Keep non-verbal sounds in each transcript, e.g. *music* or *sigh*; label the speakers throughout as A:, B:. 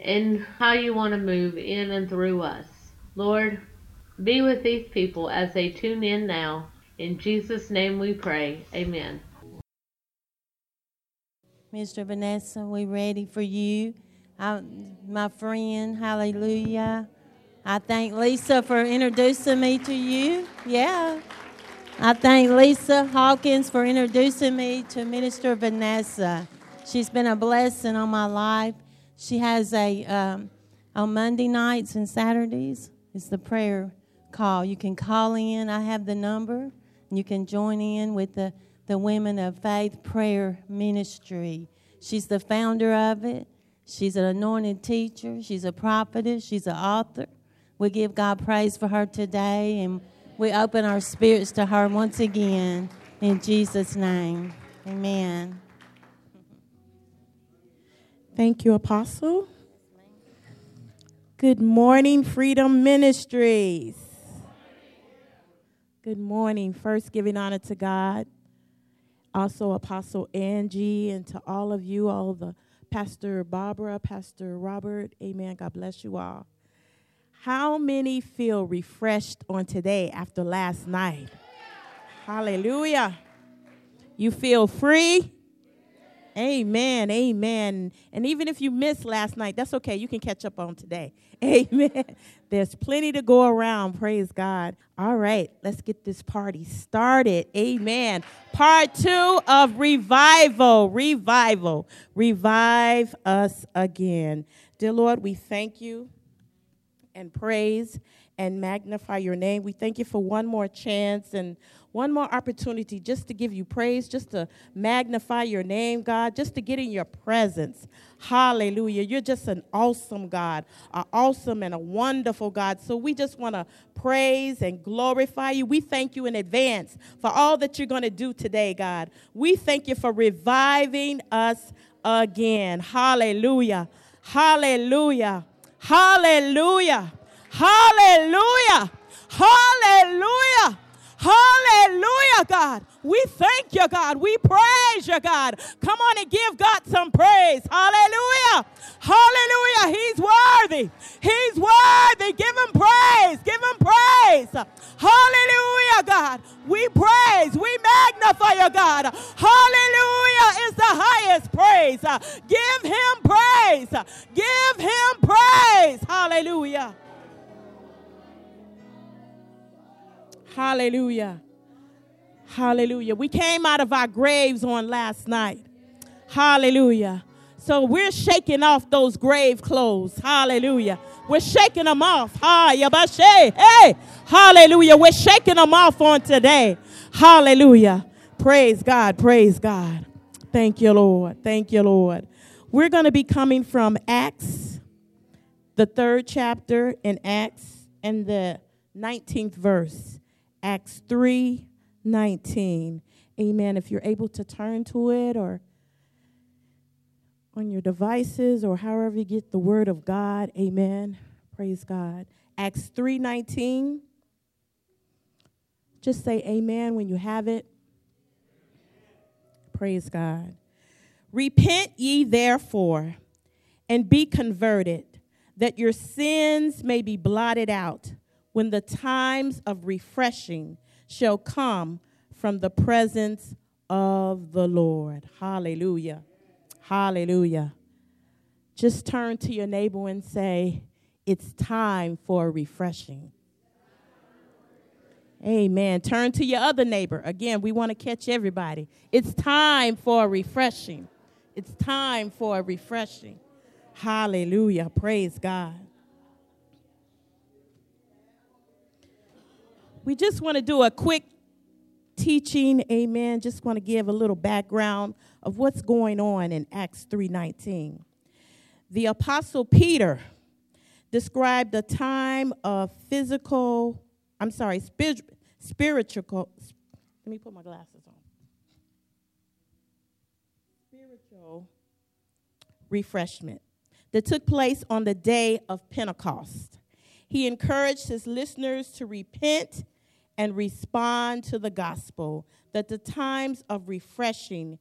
A: and how you want to move in and through us. Lord, be with these people as they tune in now. In Jesus' name we pray. Amen.
B: Mr. Vanessa, we ready for you. I, my friend, hallelujah. I thank Lisa for introducing me to you. Yeah. I thank Lisa Hawkins for introducing me to Minister Vanessa. She's been a blessing on my life. She has a, um, on Monday nights and Saturdays, it's the prayer call. You can call in, I have the number, and you can join in with the, the Women of Faith Prayer Ministry. She's the founder of it. She's an anointed teacher. She's a prophetess. She's an author. We give God praise for her today, and we open our spirits to her once again in Jesus' name. Amen.
C: Thank you, Apostle. Good morning, Freedom Ministries. Good morning. First, giving honor to God, also Apostle Angie, and to all of you, all the Pastor Barbara, Pastor Robert. Amen. God bless you all. How many feel refreshed on today after last night? Hallelujah. You feel free? Amen. Amen. And even if you missed last night, that's okay. You can catch up on today. *laughs* Amen. There's plenty to go around. Praise God. All right, let's get this party started. Amen. Part two of revival. Revival. Revive us again. Dear Lord, we thank you and praise and magnify your name. We thank you for one more chance and one more opportunity just to give you praise, just to magnify your name, God, just to get in your presence. Hallelujah. You're just an awesome God, an awesome and a wonderful God. So we just want to praise and glorify you. We thank you in advance for all that you're going to do today, God. We thank you for reviving us again. Hallelujah. Hallelujah. Hallelujah. Hallelujah. Hallelujah. Hallelujah, God. We thank you, God. We praise you, God. Come on and give God some praise. Hallelujah. Hallelujah. He's worthy. He's worthy. Give him praise. Give him praise. Hallelujah, God. We praise. We magnify you, God. Hallelujah is the highest praise. Give him praise. Give him praise. Hallelujah. Hallelujah. Hallelujah. We came out of our graves on last night. Hallelujah. So we're shaking off those grave clothes. Hallelujah. We're shaking them off. Hey, hallelujah. We're shaking them off on today. Hallelujah. Praise God. Praise God. Thank you, Lord. Thank you, Lord. We're going to be coming from Acts, the third chapter in Acts, and the 19th verse. Acts 3 19. Amen. If you're able to turn to it or on your devices or however you get the word of God, amen. Praise God. Acts 3 19. Just say amen when you have it. Praise God. Repent ye therefore and be converted, that your sins may be blotted out when the times of refreshing shall come from the presence of the Lord. Hallelujah. Hallelujah. Just turn to your neighbor and say, It's time for refreshing. Amen. Turn to your other neighbor. Again, we want to catch everybody. It's time for refreshing. It's time for refreshing. Hallelujah. Praise God. We just want to do a quick teaching, amen. Just want to give a little background of what's going on in Acts 3:19. The apostle Peter described a time of physical, I'm sorry, spiritual, spiritual, let me put my glasses on. Spiritual refreshment that took place on the day of Pentecost. He encouraged his listeners to repent and respond to the gospel, that the times of refreshing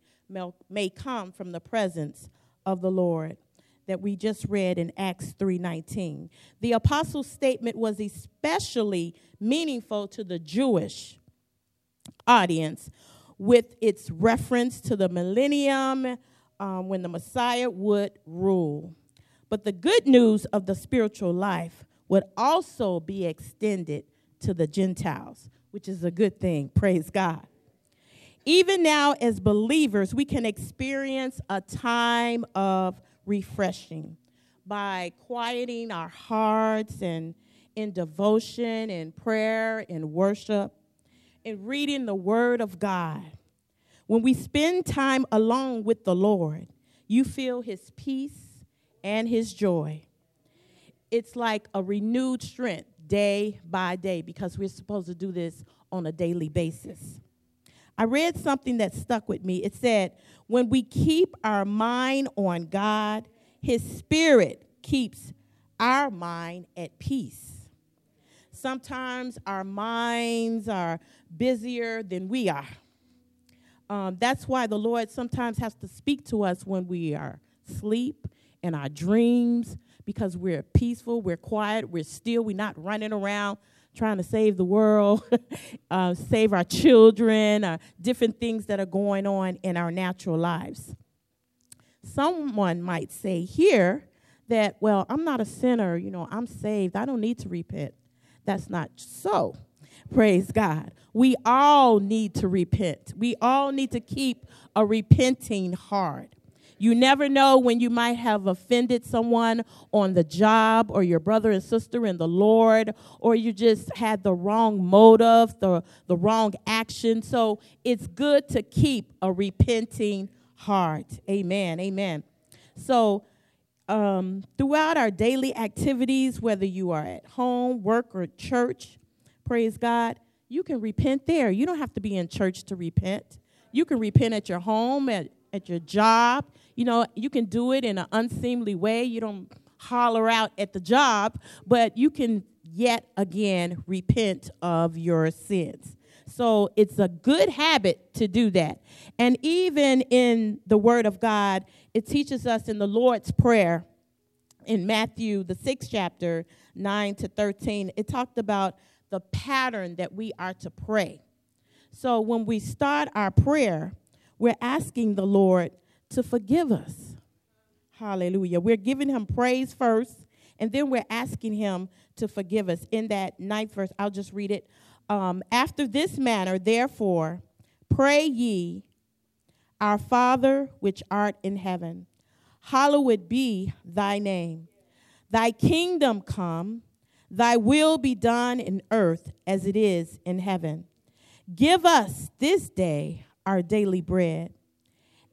C: may come from the presence of the Lord that we just read in Acts 3:19. The apostle's statement was especially meaningful to the Jewish audience with its reference to the millennium um, when the Messiah would rule. But the good news of the spiritual life would also be extended to the Gentiles, which is a good thing. Praise God. Even now, as believers, we can experience a time of refreshing by quieting our hearts and in devotion and prayer and worship and reading the Word of God. When we spend time alone with the Lord, you feel His peace and His joy. It's like a renewed strength day by day because we're supposed to do this on a daily basis. I read something that stuck with me. It said, When we keep our mind on God, His Spirit keeps our mind at peace. Sometimes our minds are busier than we are. Um, that's why the Lord sometimes has to speak to us when we are asleep in our dreams because we're peaceful, we're quiet, we're still, we're not running around trying to save the world, *laughs* uh, save our children, uh, different things that are going on in our natural lives. Someone might say here that, well, I'm not a sinner, you know, I'm saved, I don't need to repent. That's not so. Praise God. We all need to repent. We all need to keep a repenting heart. You never know when you might have offended someone on the job or your brother and sister in the Lord, or you just had the wrong motive, the, the wrong action. So it's good to keep a repenting heart. Amen. Amen. So, um, throughout our daily activities, whether you are at home, work, or church, praise God, you can repent there. You don't have to be in church to repent. You can repent at your home, at, at your job. You know, you can do it in an unseemly way. You don't holler out at the job, but you can yet again repent of your sins. So it's a good habit to do that. And even in the Word of God, it teaches us in the Lord's Prayer in Matthew, the sixth chapter, 9 to 13, it talked about the pattern that we are to pray. So when we start our prayer, we're asking the Lord to forgive us. Hallelujah. We're giving him praise first, and then we're asking him to forgive us. In that ninth verse, I'll just read it. Um, After this manner, therefore, pray ye, Our Father which art in heaven, hallowed be thy name. Thy kingdom come, thy will be done in earth as it is in heaven. Give us this day our daily bread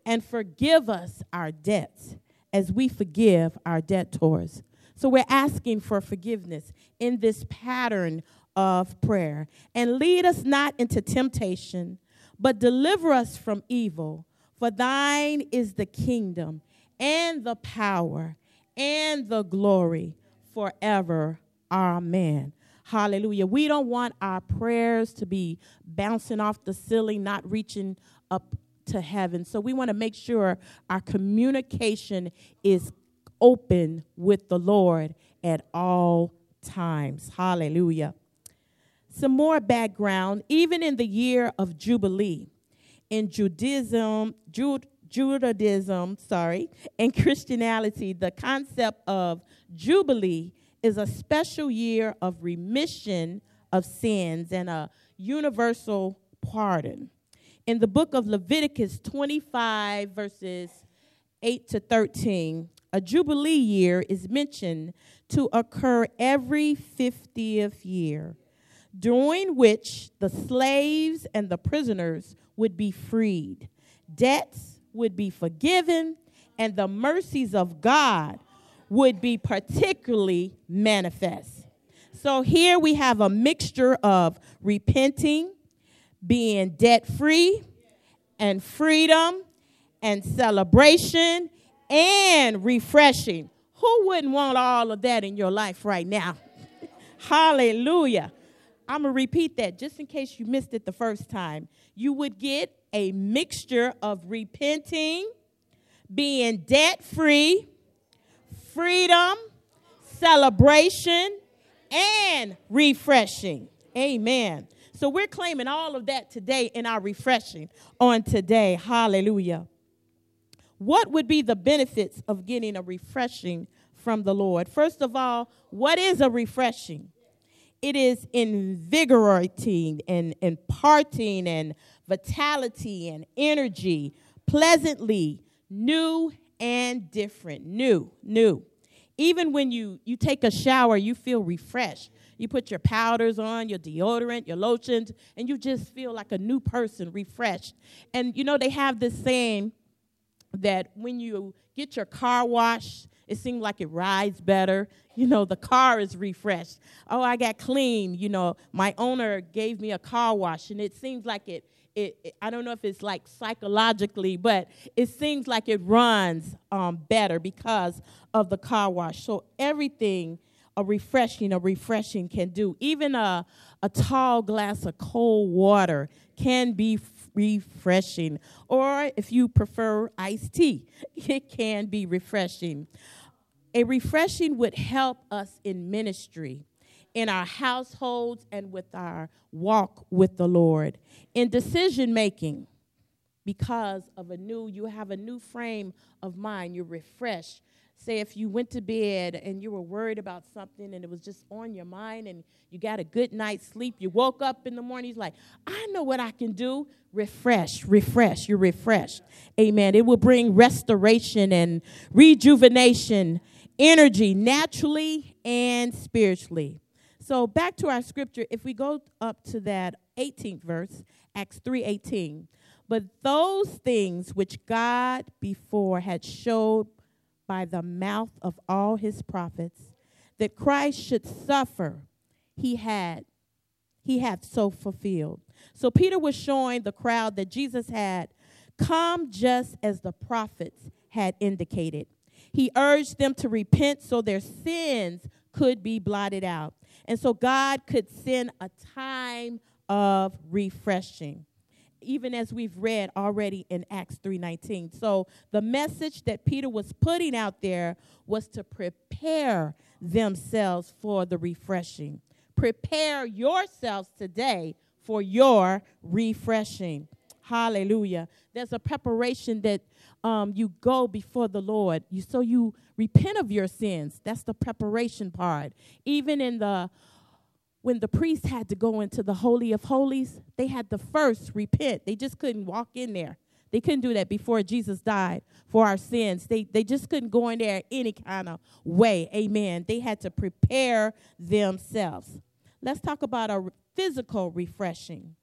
C: and forgive us our debts as we forgive our debtors. So we're asking for forgiveness in this pattern of prayer. And lead us not into temptation, but deliver us from evil. For thine is the kingdom and the power and the glory forever. Amen. Hallelujah. We don't want our prayers to be bouncing off the ceiling, not reaching up to heaven. So we want to make sure our communication is open with the Lord at all times. Hallelujah. Some more background, even in the year of Jubilee, in Judaism, Jude, Judaism, sorry, and Christianity, the concept of Jubilee is a special year of remission of sins and a universal pardon. In the book of Leviticus 25, verses 8 to 13, a Jubilee year is mentioned to occur every 50th year, during which the slaves and the prisoners would be freed, debts would be forgiven, and the mercies of God would be particularly manifest. So here we have a mixture of repenting, being debt free, and freedom, and celebration, and refreshing. Who wouldn't want all of that in your life right now? *laughs* Hallelujah. I'm going to repeat that just in case you missed it the first time. You would get a mixture of repenting, being debt free, freedom, celebration, and refreshing. Amen. So we're claiming all of that today in our refreshing on today. Hallelujah. What would be the benefits of getting a refreshing from the Lord? First of all, what is a refreshing? It is invigorating and imparting and vitality and energy, pleasantly new and different. New, new. Even when you, you take a shower, you feel refreshed. You put your powders on, your deodorant, your lotions, and you just feel like a new person, refreshed. And you know, they have this saying that when you get your car washed, it seems like it rides better. You know, the car is refreshed. Oh, I got clean. You know, my owner gave me a car wash, and it seems like it it, it, I don't know if it's like psychologically, but it seems like it runs um, better because of the car wash. So everything a refreshing, a refreshing can do. Even a, a tall glass of cold water can be refreshing. Or if you prefer iced tea, *laughs* it can be refreshing. A refreshing would help us in ministry in our households and with our walk with the Lord. In decision making, because of a new, you have a new frame of mind, you're refreshed. Say if you went to bed and you were worried about something and it was just on your mind and you got a good night's sleep, you woke up in the morning, he's like, I know what I can do. Refresh, refresh, you're refreshed. Amen. It will bring restoration and rejuvenation, energy, naturally and spiritually. So back to our scripture, if we go up to that 18th verse, Acts 3:18. But those things which God before had showed by the mouth of all his prophets that Christ should suffer, he had he hath so fulfilled. So Peter was showing the crowd that Jesus had come just as the prophets had indicated. He urged them to repent so their sins could be blotted out. And so God could send a time of refreshing even as we've read already in Acts 3:19. So the message that Peter was putting out there was to prepare themselves for the refreshing. Prepare yourselves today for your refreshing. Hallelujah. There's a preparation that um, you go before the Lord. You, so you repent of your sins. That's the preparation part. Even in the when the priest had to go into the holy of holies, they had to first repent. They just couldn't walk in there. They couldn't do that before Jesus died for our sins. They they just couldn't go in there any kind of way. Amen. They had to prepare themselves. Let's talk about a physical refreshing.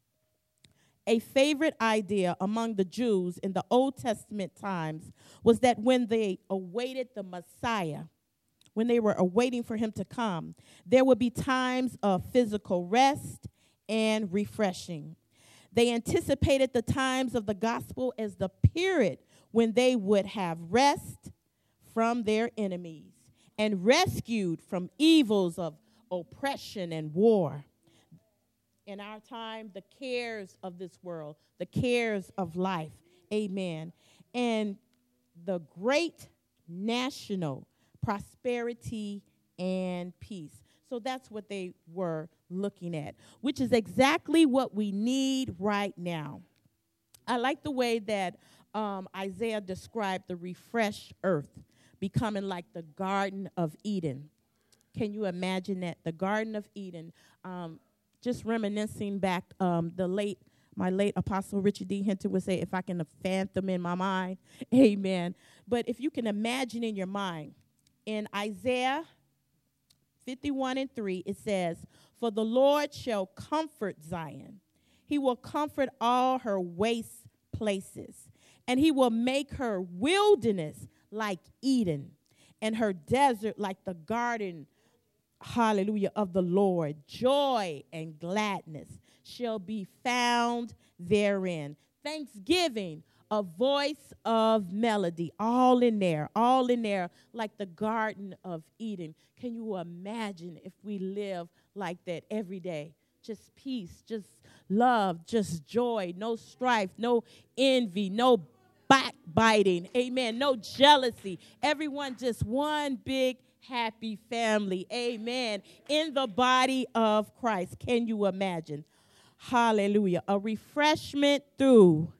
C: A favorite idea among the Jews in the Old Testament times was that when they awaited the Messiah, when they were awaiting for him to come, there would be times of physical rest and refreshing. They anticipated the times of the gospel as the period when they would have rest from their enemies and rescued from evils of oppression and war. In our time, the cares of this world, the cares of life. Amen. And the great national prosperity and peace. So that's what they were looking at, which is exactly what we need right now. I like the way that um, Isaiah described the refreshed earth becoming like the Garden of Eden. Can you imagine that? The Garden of Eden. Um, just reminiscing back, um, the late my late apostle Richard D. Hinton would say, if I can fathom in my mind, *laughs* amen. But if you can imagine in your mind in Isaiah 51 and 3, it says, For the Lord shall comfort Zion. He will comfort all her waste places, and he will make her wilderness like Eden, and her desert like the garden, hallelujah, of the Lord. Joy and gladness shall be found therein. Thanksgiving, a voice of melody, all in there, all in there, like the Garden of Eden. Can you imagine if we live like that every day? Just peace, just love, just joy, no strife, no envy, no backbiting. Amen. No jealousy. Everyone just one big happy family. Amen. In the body of Christ. Can you imagine? Hallelujah. A refreshment through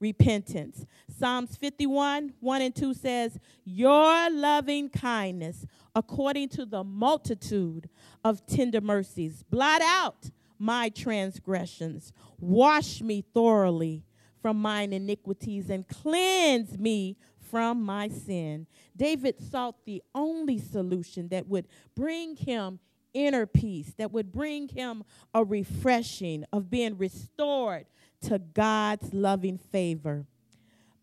C: repentance. Psalms 51, 1 and 2 says, Your loving kindness, according to the multitude of tender mercies, blot out my transgressions, wash me thoroughly from mine iniquities and cleanse me from my sin. David sought the only solution that would bring him inner peace, that would bring him a refreshing of being restored to God's loving favor.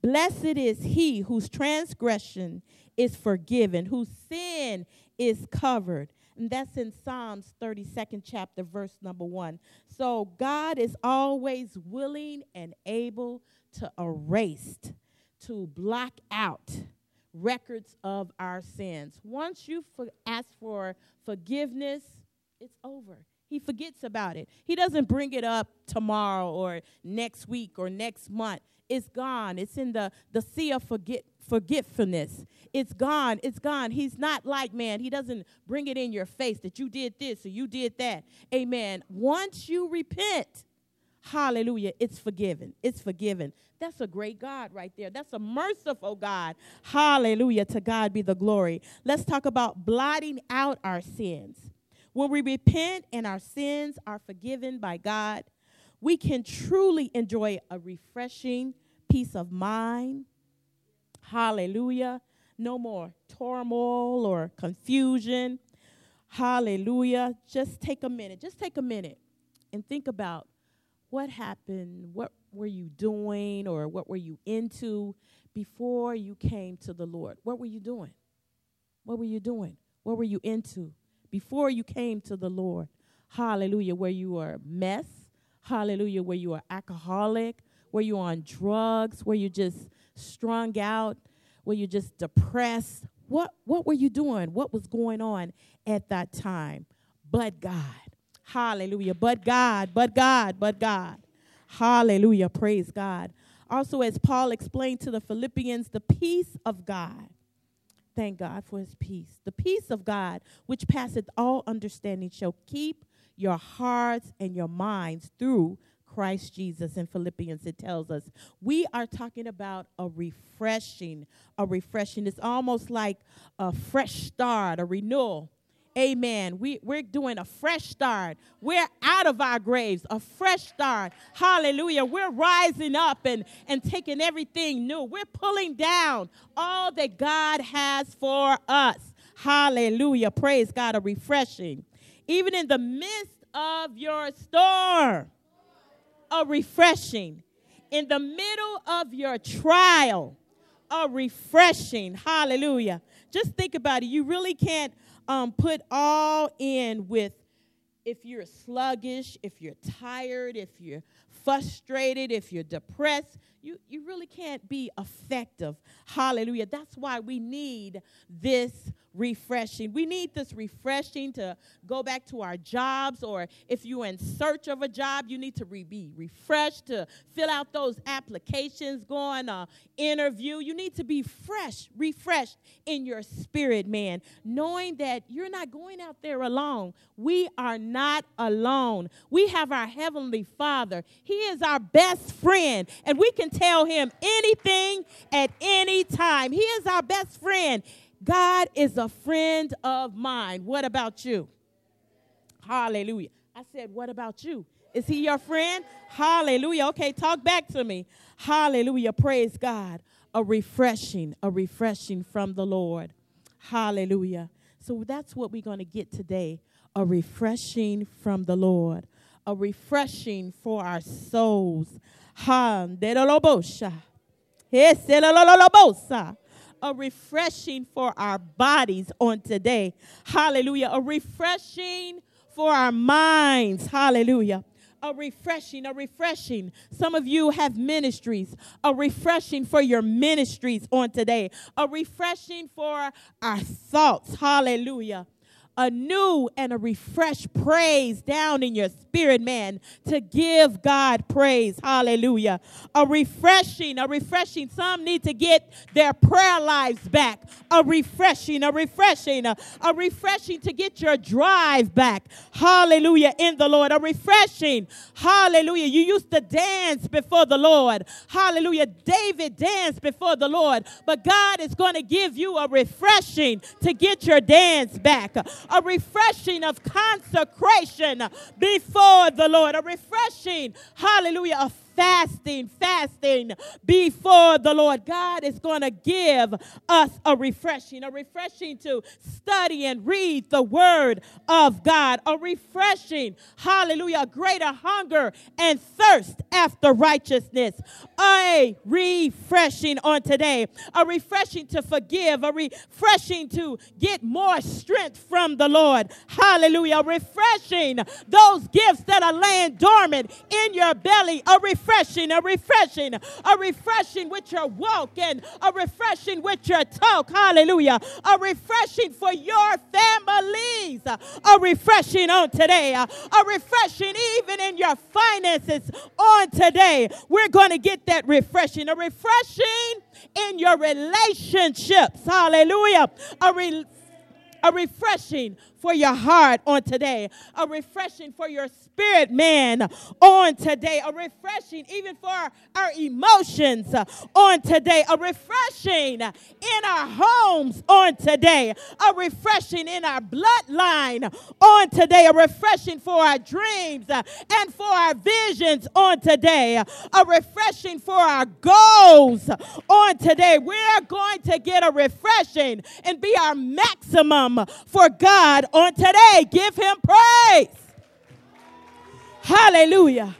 C: Blessed is he whose transgression is forgiven, whose sin is covered. And that's in Psalms 32nd chapter, verse number one. So God is always willing and able to erase, to block out records of our sins. Once you for, ask for forgiveness, it's over. He forgets about it. He doesn't bring it up tomorrow or next week or next month. It's gone. It's in the, the sea of forget, forgetfulness. It's gone. It's gone. He's not like man. He doesn't bring it in your face that you did this or you did that. Amen. Once you repent, hallelujah, it's forgiven. It's forgiven. That's a great God right there. That's a merciful God. Hallelujah. To God be the glory. Let's talk about blotting out our sins. When we repent and our sins are forgiven by God, we can truly enjoy a refreshing peace of mind, Hallelujah. No more turmoil or confusion. Hallelujah. Just take a minute. Just take a minute and think about what happened, what were you doing, or what were you into before you came to the Lord? What were you doing? What were you doing? What were you into before you came to the Lord? Hallelujah. Where you a mess? Hallelujah. Where you an alcoholic? Were you on drugs? Were you just strung out? Were you just depressed? What, what were you doing? What was going on at that time? But God. Hallelujah. But God, but God, but God. Hallelujah. Praise God. Also, as Paul explained to the Philippians, the peace of God. Thank God for his peace. The peace of God, which passeth all understanding, shall keep your hearts and your minds through Christ Jesus in Philippians, it tells us. We are talking about a refreshing, a refreshing. It's almost like a fresh start, a renewal. Amen. We, we're doing a fresh start. We're out of our graves, a fresh start. Hallelujah. We're rising up and, and taking everything new. We're pulling down all that God has for us. Hallelujah. Praise God, a refreshing. Even in the midst of your storm a refreshing. In the middle of your trial, a refreshing. Hallelujah. Just think about it. You really can't um, put all in with if you're sluggish, if you're tired, if you're frustrated, if you're depressed, you, you really can't be effective. Hallelujah. That's why we need this refreshing. We need this refreshing to go back to our jobs, or if you're in search of a job, you need to re- be refreshed to fill out those applications, go on an interview. You need to be fresh, refreshed in your spirit, man, knowing that you're not going out there alone. We are not alone. We have our Heavenly Father, He is our best friend, and we can tell Him anything at any time. He is our best friend. God is a friend of mine. What about you? Hallelujah. I said, What about you? Is he your friend? Hallelujah. Okay, talk back to me. Hallelujah. Praise God. A refreshing, a refreshing from the Lord. Hallelujah. So that's what we're going to get today a refreshing from the Lord, a refreshing for our souls. A refreshing for our bodies on today. Hallelujah. A refreshing for our minds. Hallelujah. A refreshing, a refreshing. Some of you have ministries. A refreshing for your ministries on today. A refreshing for our thoughts. Hallelujah a new and a refreshed praise down in your spirit, man, to give God praise. Hallelujah. A refreshing, a refreshing. Some need to get their prayer lives back. A refreshing, a refreshing, a, a refreshing to get your drive back. Hallelujah. In the Lord. A refreshing. Hallelujah. You used to dance before the Lord. Hallelujah. David danced before the Lord, but God is going to give you a refreshing to get your dance back a refreshing of consecration before the Lord, a refreshing, hallelujah, of fasting, fasting before the Lord. God is going to give us a refreshing, a refreshing to study and read the word of God, a refreshing, hallelujah, greater hunger and thirst after righteousness, a refreshing on today, a refreshing to forgive, a refreshing to get more strength from the Lord. Hallelujah. Refreshing those gifts that are laying dormant in your belly, a refreshing refreshing, a refreshing, a refreshing with your walk and a refreshing with your talk. Hallelujah. A refreshing for your families. A refreshing on today. A refreshing even in your finances on today. We're going to get that refreshing. A refreshing in your relationships. Hallelujah. A re- a refreshing for your heart on today, a refreshing for your spirit man on today, a refreshing even for our emotions uh, on today, a refreshing in our homes on today, a refreshing in our bloodline on today, a refreshing for our dreams uh, and for our visions on today, a refreshing for our goals on today. We're going to get a refreshing and be our maximum for God on today. Give him praise. Hallelujah.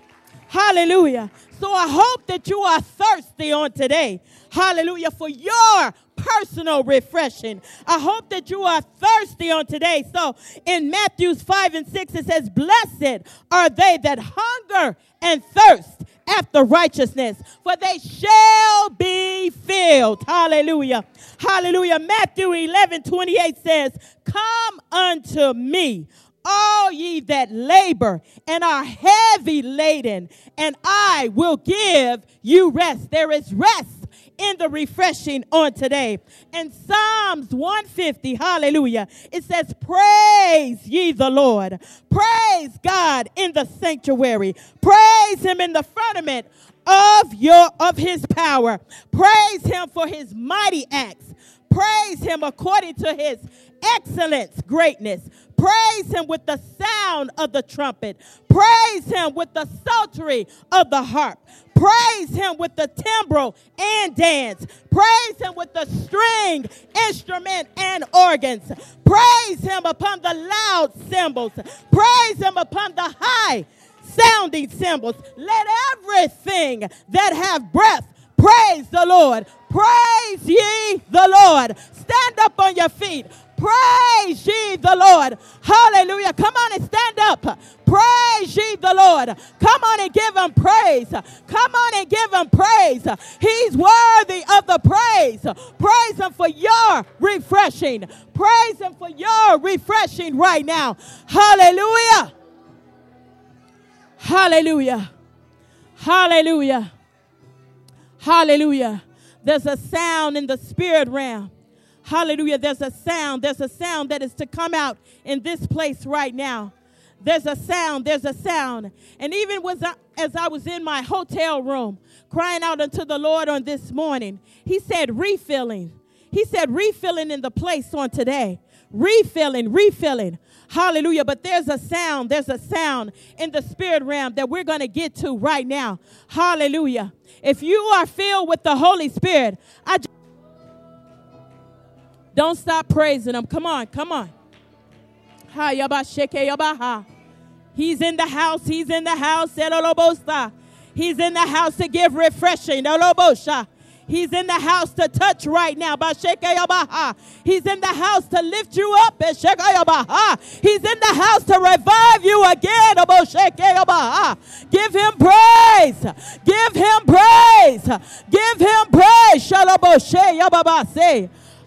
C: Hallelujah. So I hope that you are thirsty on today. Hallelujah. For your personal refreshing. I hope that you are thirsty on today. So in Matthews 5 and 6, it says, Blessed are they that hunger and thirst after righteousness, for they shall be filled. Hallelujah. Hallelujah. Matthew 11 28 says, Come unto me, all ye that labor and are heavy laden, and I will give you rest. There is rest in the refreshing on today. And Psalms 150, hallelujah, it says, Praise ye the Lord. Praise God in the sanctuary. Praise him in the firmament of your of his power. Praise him for his mighty acts. Praise him according to his excellence, greatness. Praise him with the sound of the trumpet. Praise him with the psaltery of the harp. Praise him with the timbrel and dance. Praise him with the string, instrument, and organs. Praise him upon the loud cymbals. Praise him upon the high sounding cymbals. Let everything that have breath praise the Lord. Praise ye the Lord. Stand up on your feet. Praise ye the Lord. Hallelujah. Come on and stand up. Praise ye the Lord. Come on and give him praise. Come on and give him praise. He's worthy of the praise. Praise him for your refreshing. Praise him for your refreshing right now. Hallelujah. Hallelujah. Hallelujah. Hallelujah. There's a sound in the spirit realm. Hallelujah. There's a sound. There's a sound that is to come out in this place right now. There's a sound. There's a sound. And even was I, as I was in my hotel room crying out unto the Lord on this morning, He said, refilling. He said, refilling in the place on today. Refilling, refilling. Hallelujah. But there's a sound, there's a sound in the spirit realm that we're going to get to right now. Hallelujah. If you are filled with the Holy Spirit, I just don't stop praising him. Come on, come on. He's in the house. He's in the house. Eh, he's in the house to give refreshing. Eh, he's in the house to touch right now. He's in the house to lift you up. Eh, Bashekayabaha. He's in the house to revive you again. Give him praise. Give him praise. Give him praise.